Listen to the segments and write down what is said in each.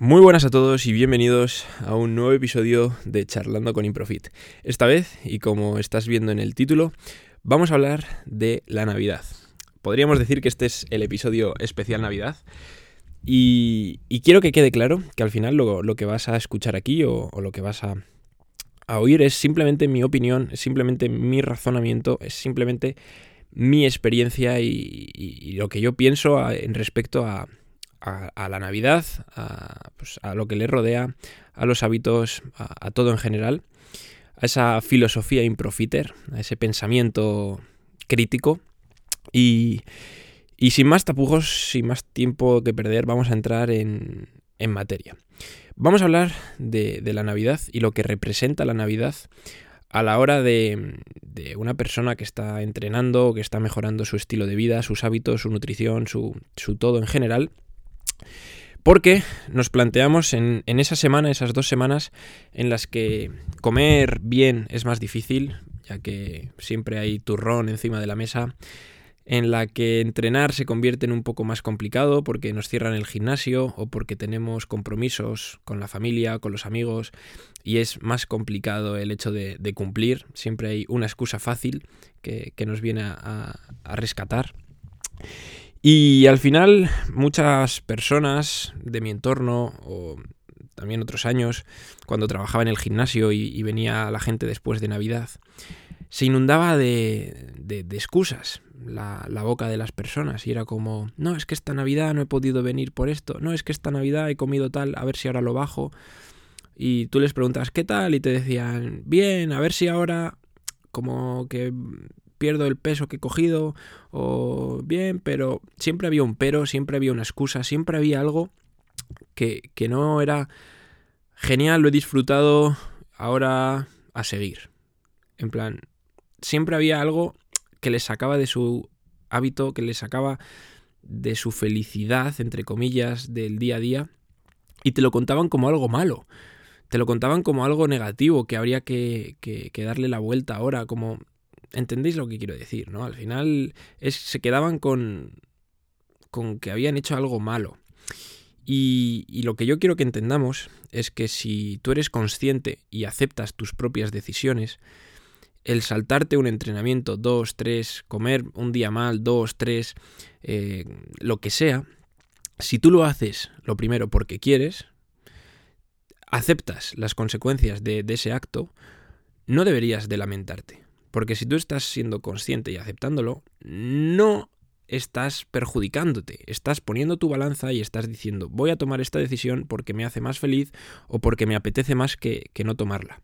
Muy buenas a todos y bienvenidos a un nuevo episodio de Charlando con Improfit. Esta vez, y como estás viendo en el título, vamos a hablar de la Navidad. Podríamos decir que este es el episodio especial Navidad. Y, quiero que quede claro que al final lo, que vas a escuchar aquí o, lo que vas a, oír es simplemente mi opinión, es simplemente mi razonamiento, es simplemente mi experiencia y lo que yo pienso en respecto a, a, la Navidad, pues, a, lo que le rodea, a los hábitos, a, todo en general, a esa filosofía improfiter, a ese pensamiento crítico. Y, sin más tapujos, sin más tiempo que perder, vamos a entrar en, materia. Vamos a hablar de, la Navidad y lo que representa la Navidad a la hora de, una persona que está entrenando, que está mejorando su estilo de vida, sus hábitos, su nutrición, su todo en general. Porque nos planteamos en, esa semana, esas dos semanas, en las que comer bien es más difícil, ya que siempre hay turrón encima de la mesa, en la que entrenar se convierte en un poco más complicado porque nos cierran el gimnasio o porque tenemos compromisos con la familia, con los amigos, y es más complicado el hecho de, cumplir. Siempre hay una excusa fácil que, nos viene a rescatar. Y al final muchas personas de mi entorno o también otros años, cuando trabajaba en el gimnasio y, venía la gente después de Navidad, se inundaba de, de, excusas la, la, boca de las personas y era como, no, es que esta Navidad no he podido venir por esto, no, es que esta Navidad he comido tal, a ver si ahora lo bajo. Y tú les preguntas, ¿qué tal? Y te decían, bien, a ver si ahora como que pierdo el peso que he cogido o bien, pero siempre había un pero, siempre había una excusa, siempre había algo que, que no era genial, lo he disfrutado, ahora a seguir. En plan, siempre había algo que les sacaba de su hábito, que les sacaba de su felicidad, entre comillas, del día a día, y te lo contaban como algo malo. Te lo contaban como algo negativo, que habría que, que, que darle la vuelta ahora, como entendéis lo que quiero decir, ¿no? Al final es, se quedaban con, con que habían hecho algo malo. Y, lo que yo quiero que entendamos es que si tú eres consciente y aceptas tus propias decisiones, el saltarte un entrenamiento, dos, tres, comer un día mal, dos, tres, eh, lo que sea, si tú lo haces lo primero porque quieres, aceptas las consecuencias de, de ese acto, no deberías de lamentarte. Porque si tú estás siendo consciente y aceptándolo, no estás perjudicándote, estás poniendo tu balanza y estás diciendo voy a tomar esta decisión porque me hace más feliz o porque me apetece más que, no tomarla.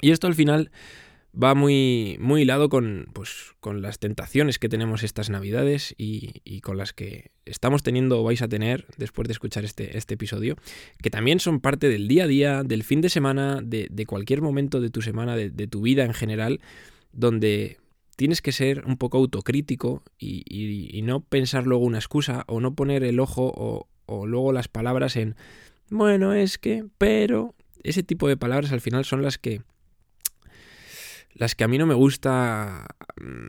Y esto al final va muy, muy hilado con, pues, con las tentaciones que tenemos estas navidades y, con las que estamos teniendo o vais a tener después de escuchar este, este episodio, que también son parte del día a día, del fin de semana, de, cualquier momento de tu semana, de, de tu vida en general, donde tienes que ser un poco autocrítico y, no pensar luego una excusa o no poner el ojo o, o, luego las palabras en, bueno, es que, pero, ese tipo de palabras al final son las que las que a mí no me gusta mm,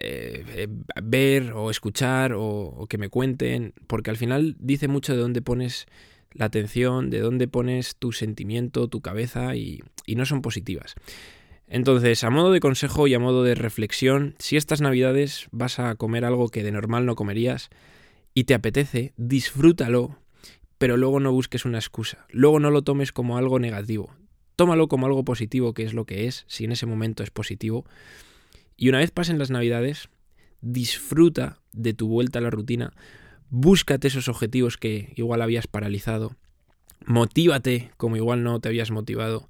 eh, eh, ver o escuchar o, que me cuenten, porque al final dice mucho de dónde pones la atención, de dónde pones tu sentimiento, tu cabeza y no son positivas. Entonces, a modo de consejo y a modo de reflexión, si estas navidades vas a comer algo que de normal no comerías y te apetece, disfrútalo, pero luego no busques una excusa, luego no lo tomes como algo negativo, tómalo como algo positivo, que es lo que es, si en ese momento es positivo, y una vez pasen las navidades, disfruta de tu vuelta a la rutina, búscate esos objetivos que igual habías paralizado, motívate como igual no te habías motivado,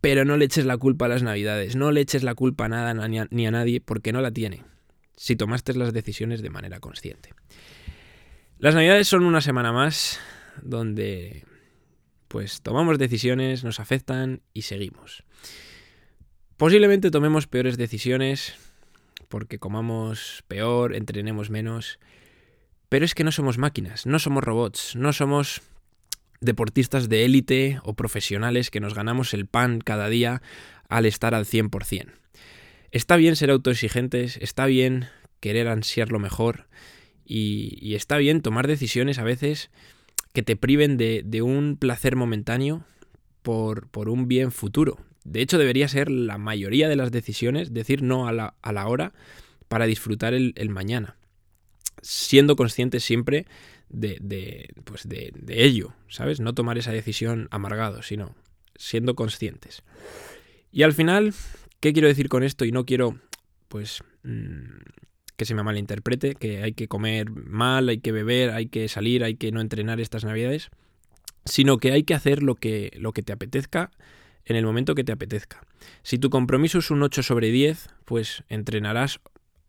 pero no le eches la culpa a las navidades, no le eches la culpa a nada ni a, nadie porque no la tiene, si tomaste las decisiones de manera consciente. Las navidades son una semana más donde pues tomamos decisiones, nos afectan y seguimos. Posiblemente tomemos peores decisiones porque comamos peor, entrenemos menos, pero es que no somos máquinas, no somos robots, no somos deportistas de élite o profesionales que nos ganamos el pan cada día al estar al 100%. Está bien ser autoexigentes, está bien querer ansiar lo mejor y, está bien tomar decisiones a veces que te priven de, de un placer momentáneo por, por, un bien futuro. De hecho, debería ser la mayoría de las decisiones decir no a la, a la hora para disfrutar el, mañana. Siendo conscientes siempre de, de, pues de, ello, ¿sabes? No tomar esa decisión amargado, sino siendo conscientes. Y al final, ¿qué quiero decir con esto? Y no quiero, pues, mmm, que se me malinterprete, que hay que comer mal, hay que beber, hay que salir, hay que no entrenar estas navidades, sino que hay que hacer lo que, lo que te apetezca en el momento que te apetezca. Si tu compromiso es un 8 sobre 10, pues entrenarás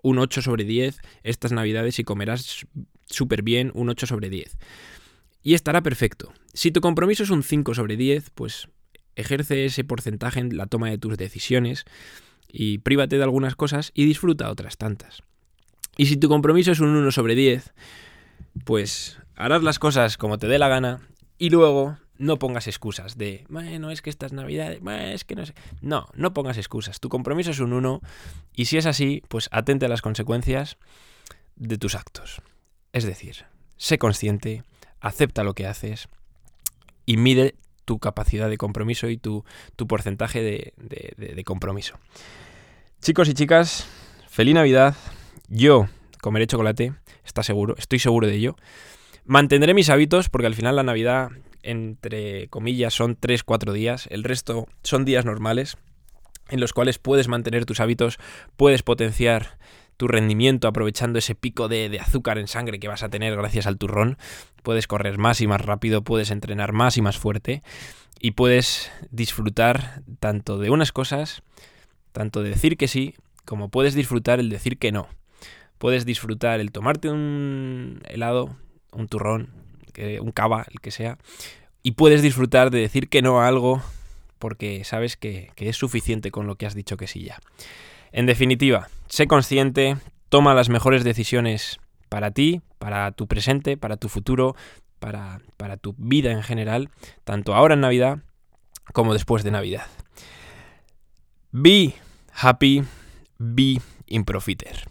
un 8 sobre 10 estas navidades y comerás súper bien un 8 sobre 10. Y estará perfecto. Si tu compromiso es un 5 sobre 10, pues ejerce ese porcentaje en la toma de tus decisiones y prívate de algunas cosas y disfruta otras tantas. Y si tu compromiso es un 1 sobre 10, pues harás las cosas como te dé la gana y luego no pongas excusas de, bueno, es que estas navidades, es que no sé. No, no pongas excusas. Tu compromiso es un 1 y si es así, pues atente a las consecuencias de tus actos. Es decir, sé consciente, acepta lo que haces y mide tu capacidad de compromiso y tu, tu porcentaje de compromiso. Chicos y chicas, feliz Navidad. Yo comeré chocolate, está seguro, estoy seguro de ello. Mantendré mis hábitos porque al final la Navidad, entre comillas, son 3-4 días. El resto son días normales en los cuales puedes mantener tus hábitos, puedes potenciar tu rendimiento aprovechando ese pico de, de, azúcar en sangre que vas a tener gracias al turrón. Puedes correr más y más rápido, puedes entrenar más y más fuerte y puedes disfrutar tanto de unas cosas, tanto de decir que sí, como puedes disfrutar el decir que no puedes disfrutar el tomarte un helado, un turrón, un cava, el que sea, y puedes disfrutar de decir que no a algo porque sabes que, es suficiente con lo que has dicho que sí ya. En definitiva, sé consciente, toma las mejores decisiones para ti, para tu presente, para tu futuro, para tu vida en general, tanto ahora en Navidad como después de Navidad. Be happy, be improfiter.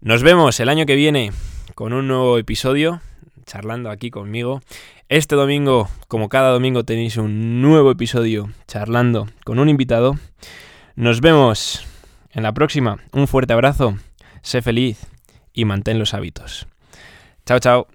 Nos vemos el año que viene con un nuevo episodio, charlando aquí conmigo. Este domingo, como cada domingo, tenéis un nuevo episodio charlando con un invitado. Nos vemos en la próxima. Un fuerte abrazo, sé feliz y mantén los hábitos. Chao, chao.